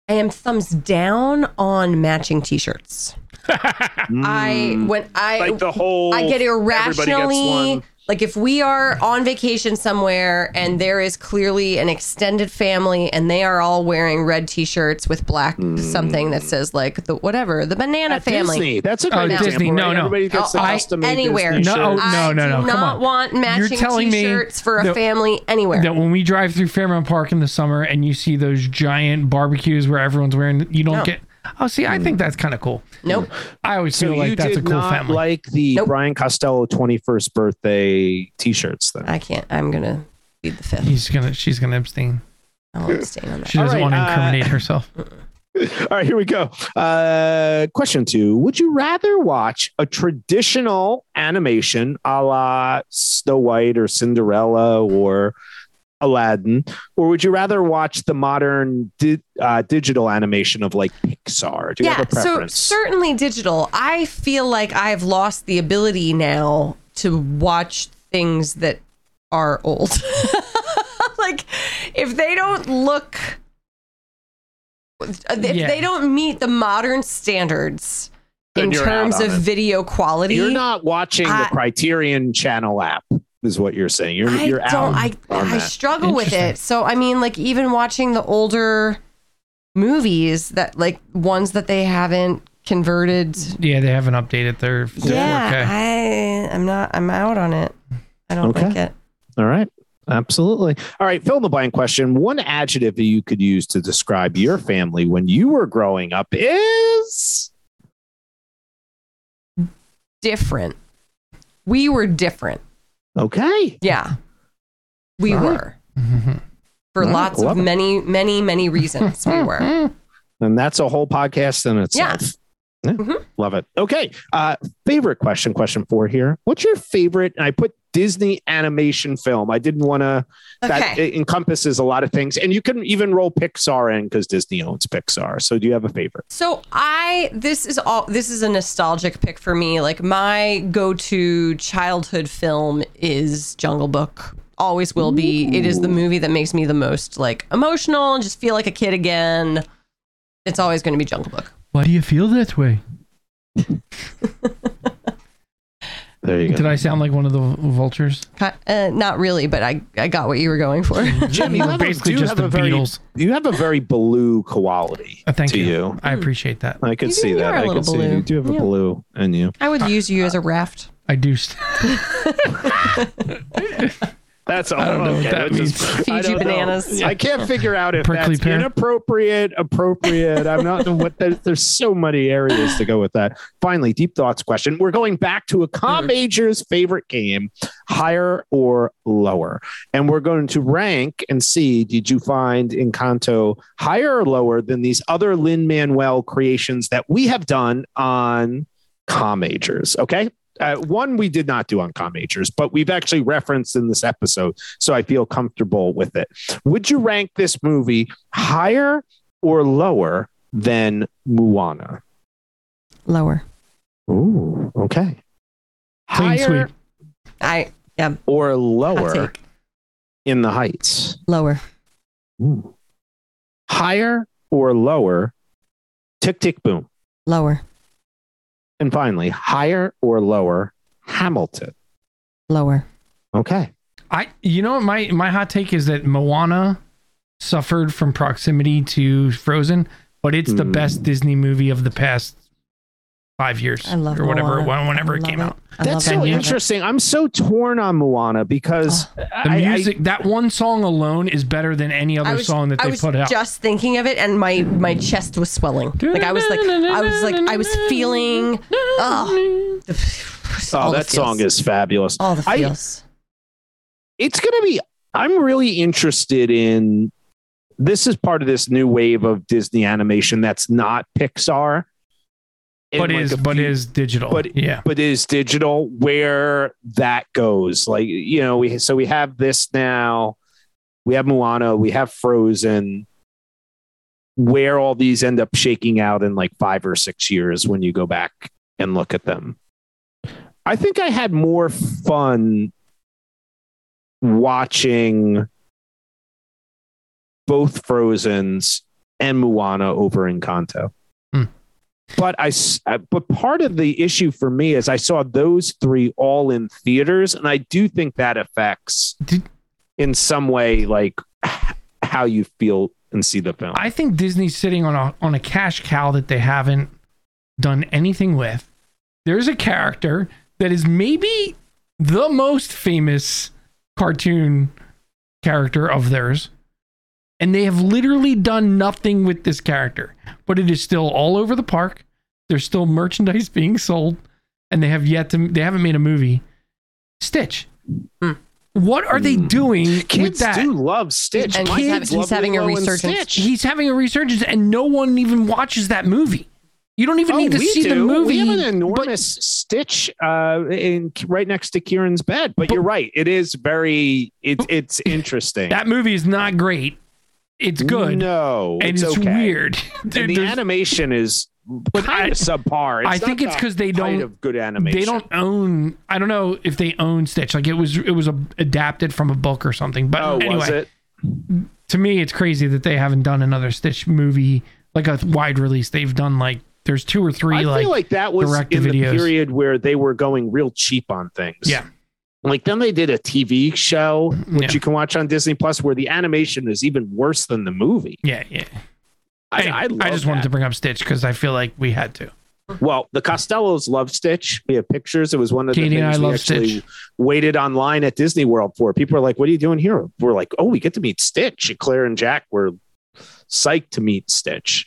I am thumbs down on matching T-shirts. I when I like the whole. I get everybody gets irrationally one. Like if we are on vacation somewhere and there is clearly an extended family and they are all wearing red t-shirts with black something that says like the whatever the banana At family. Disney. That's a great Oh, example. Disney. No, right? no. Everybody gets oh, the Oh, I- custom anywhere. Disney No, shirts. no, no, no, I come do not want matching telling me t-shirts for a that- family anywhere. That when we drive through Fairmount Park in the summer and you see those giant barbecues where everyone's wearing, you don't No. get. Oh, see, I think that's kind of cool. nope. I always feel you like that's a cool not family. like the Nope. Brian Costello 21st birthday T-shirts. Then I can't. I'm gonna plead the fifth. He's gonna, she's gonna abstain. I won't abstain on that. She doesn't right, want to uh, incriminate herself. All right, here we go. Uh, question two: Would you rather watch a traditional animation, a la Snow White or Cinderella or Aladdin, or would you rather watch the modern di- uh, digital animation of like Pixar? Do you yeah, have a so certainly digital. I feel like I've lost the ability now to watch things that are old. like if they don't look if Yeah. they don't meet the modern standards Then in terms of it. video quality. You're not watching the Criterion Channel app, is what you're saying. You're I you're don't out. I on I struggle with it. So I mean like even watching the older movies that like ones that they haven't converted Yeah, they haven't updated their, their yeah, 4K. I I'm not I'm out on it. I don't Okay. like it. All right. Absolutely. All right. Fill in the blank question. One adjective that you could use to describe your family when you were growing up is different. We were different. Okay. Yeah. We All right. were. For All right, lots of it. many, many, many reasons we were. And that's a whole podcast in itself. Yeah. Mhm. Love it. Okay. Uh, favorite question, question four here. What's your favorite? And I put Disney animation film. I didn't want to, that Okay. it encompasses a lot of things. And you can even roll Pixar in because Disney owns Pixar. So do you have a favorite? So I this is all this is a nostalgic pick for me. Like my go-to childhood film is Jungle Book. Always will be. It is the movie that makes me the most like emotional and just feel like a kid again. It's always going to be Jungle Book. Why do you feel that way? There you Did I sound like one of the vultures? Uh, not really, but I I got what you were going for. Jim, you We're basically just the a very- Beatles. You have a very blue quality Uh, thank to you. you. I appreciate that. I could You- see you that. I a I little could see blue. you do have a Yeah. blue in you. I would use you as a raft. I do. St- That's all. don't know what that let's means. just- Feed I you don't bananas. I can't figure out if Prickly that's pear. inappropriate, appropriate. I'm not what there, there's so many areas to go with that. Finally, deep thoughts question. We're going back to a com mm-hmm. major's favorite game, higher or lower, and we're going to rank and see. Did you find Encanto higher or lower than these other Lin Manuel creations that we have done on com majors? Okay. Uh, one we did not do on com majors, but we've actually referenced in this episode, so I feel comfortable with it. Would you rank this movie higher or lower than Moana? Lower. Ooh, okay. Clean Higher sweep. I yeah. or lower in the Heights? Lower. Ooh. Higher or lower? Tick tick boom. Lower. And finally, higher or lower? Hamilton. Lower. Okay. I you know what my my hot take is that Moana suffered from proximity to Frozen, but it's the Mm. best Disney movie of the past five years I love or whatever it, Moana. whenever I it love came out. I That's so it. interesting. I'm so torn on Moana because oh. The I- I- music, that one song alone, is better than any other was, song that they put out. just thinking of it, and my my chest was swelling. Like I was like I was like I was feeling. Oh, oh, that song is fabulous. all the I- feels. it's going to be i'm really interested in this is part of this new wave of disney animation that's not pixar but like, is but few- is digital. but- yeah, but is digital where that goes like you know we so we have this now we have moana we have frozen where all these end up shaking out in like five or six years when you go back and look at them i think i had more fun watching both frozens and moana over in Hmm. But I, uh, but part of the issue for me is I saw those three all in theaters, and I do think that affects in some way like how you feel and see the film. I think Disney's sitting on a on a cash cow that they haven't done anything with. There's a character that is maybe the most famous cartoon character of theirs. And they have literally done nothing with this character, but it is still all over the park. There's still merchandise being sold, and they have yet to they haven't made a movie. Stitch. Hmm. What are they Hmm. doing with Kids that? do love Stitch. And My he's kids having- love he's having a Lilo and resurgence. Stitch. he's having a resurgence and no one even watches that movie. You don't even Oh, need to we see the movie. We have an but- enormous Stitch uh, in right next to Kieran's bed. But, But- you're right; it is very it, it's interesting. that movie is not great. It's good. No, and it's, okay. weird. And the animation is But kind I- of subpar. I think it's because they don't- of good animation. they don't own I don't know if they own Stitch. Like it was it was a, adapted from a book or something. But Oh, anyway, was it? to me it's crazy that they haven't done another Stitch movie like a wide release. They've done like there's two or three I like, feel like that was in the videos. period where they were going real cheap on things. Yeah. Like then they did a TV show, which Yeah. you can watch on Disney Plus, where the animation is even worse than the movie. yeah, yeah. I, I, love just wanted to bring up Stitch because I feel like we had to. Well, the Costellos love Stitch. We have pictures. It was one of Katie the things I we actually Stitch. waited online at Disney World for. People are like, "What are you doing here?" We're like, "Oh, we get to meet Stitch." And Claire and Jack were psyched to meet Stitch.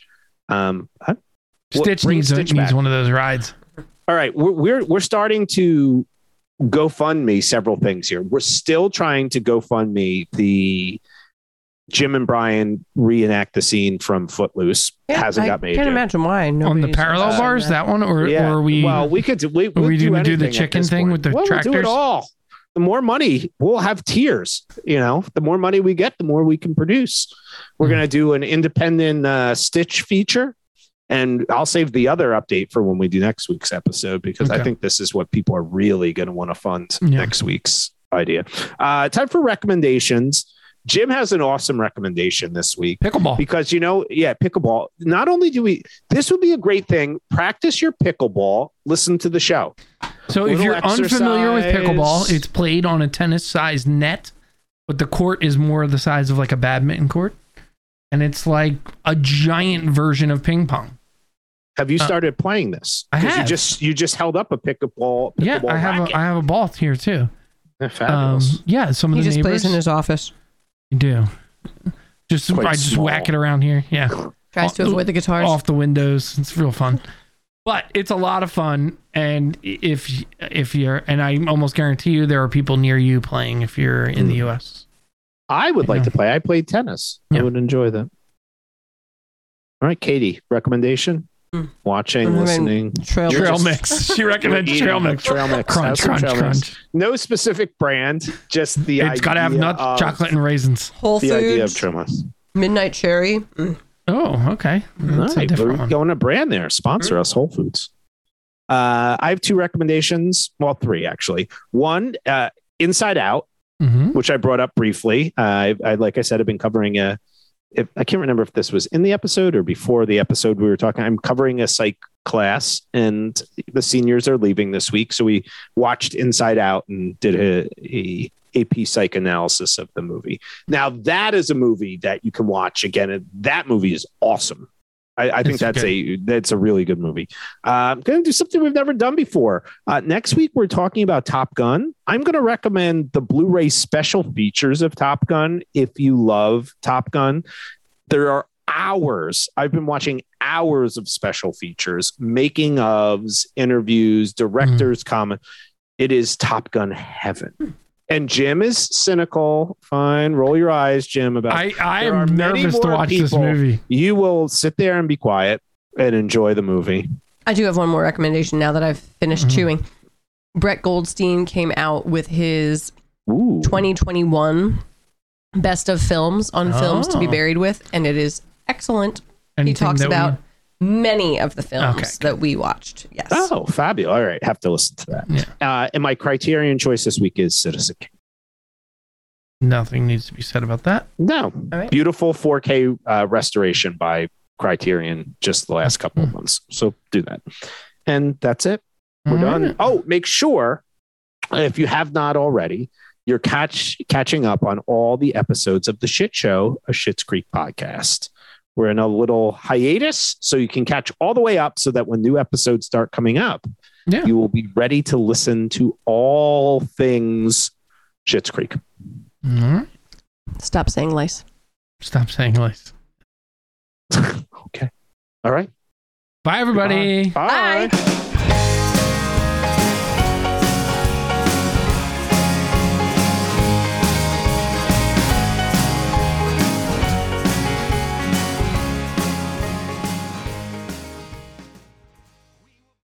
Um, Stitch needs, Stitch needs one of those rides. All right, we're we're, we're starting to GoFundMe several things here. We're still trying to GoFundMe the Jim and Brian reenact the scene from Footloose. Hasn't I got made I Can't yet. imagine why. on the parallel done bars, that one, or, Yeah. or are we? well, we could do, we, we'll we do gonna do the chicken thing point. with the well, We'll do tractors? it all. The more money, we'll have tiers. You know, the more money we get, the more we can produce. We're Hmm. going to do an independent uh, Stitch feature, and I'll save the other update for when we do next week's episode because I think this is what people are really going to want to fund Yeah. next week's idea. Uh, time for recommendations. Jim has an awesome recommendation this week pickleball. because you know yeah pickleball not only do we this would be a great thing practice your pickleball listen to the show So if you're unfamiliar with pickleball, it's played on a tennis-sized net, but the court is more the size of like a badminton court, and it's like a giant version of ping pong. have you Uh, started playing this I 'Cause you have. just you just held up a pickleball, yeah, pickleball I have racket. a, I have a ball here too. Yeah, Um, yeah, some of He the just neighbors plays in his office. You do. Just Quite I just small. whack it around here. Yeah, Tries to avoid the guitars. off the windows. It's real fun. But it's a lot of fun, and if if you're, and I almost guarantee you, there are people near you playing if you're in the U.S. i would like yeah. to play i played tennis i would enjoy that all right katie recommendation Hmm. watching I'm listening Trail, Trail just- mix. She recommends trail mix. trail mix Crunch, Have some crunch, mix. crunch. no specific brand just the It's got to have idea nuts, of- chocolate, and raisins. Whole the idea of Foods, trail mix Midnight Cherry. Mm. Oh, okay. That's All a right, different we're one. going to brand there. Sponsor us, Whole Foods. Uh, I have two recommendations. Well, three actually. One, uh, Inside Out, Mhm. which I brought up briefly. Uh, I, I, like I said, I've been covering a. If, I can't remember if this was in the episode or before the episode we were talking. I'm covering a psych class, and the seniors are leaving this week, so we watched Inside Out and did a, a AP psych analysis of the movie. Now that is a movie that you can watch again. and That movie is awesome. I, I think It's that's a that's a really good movie. Uh, I'm going to do something we've never done before. Uh, next week we're talking about Top Gun. I'm going to recommend the Blu-ray special features of Top Gun. If you love Top Gun, there are hours. I've been watching hours of special features, making ofs, interviews, directors' comment. It is Top Gun heaven. And Jim is cynical. Fine, roll your eyes, Jim. About I, I am nervous to more watch this movie. you will sit there and be quiet and enjoy the movie. I do have one more recommendation now that I've finished Mhm. chewing. Brett Goldstein came out with his Ooh. 2021 best of films on films to be Oh. buried with, and it is excellent. Anything he talks that we- about many of the films Okay, that we watched. Yes. Oh, fabulous. All right. Have to listen to that. Uh, and my criterion choice this week is Citizen Kane. nothing needs to be said about that. No. right. Beautiful 4K uh, restoration by Criterion just the last couple of months. So do that. And that's it. We're All done. right. Oh, make sure if you have not already, you're catch catching up on all the episodes of the Shit Show, a Schitt's Creek podcast. We're in a little hiatus, so you can catch all the way up so that when new episodes start coming up, Yeah. you will be ready to listen to all things Schitt's Creek. All right. Stop saying lice. Stop saying lice. okay. All right. Bye, everybody. Bye. Bye.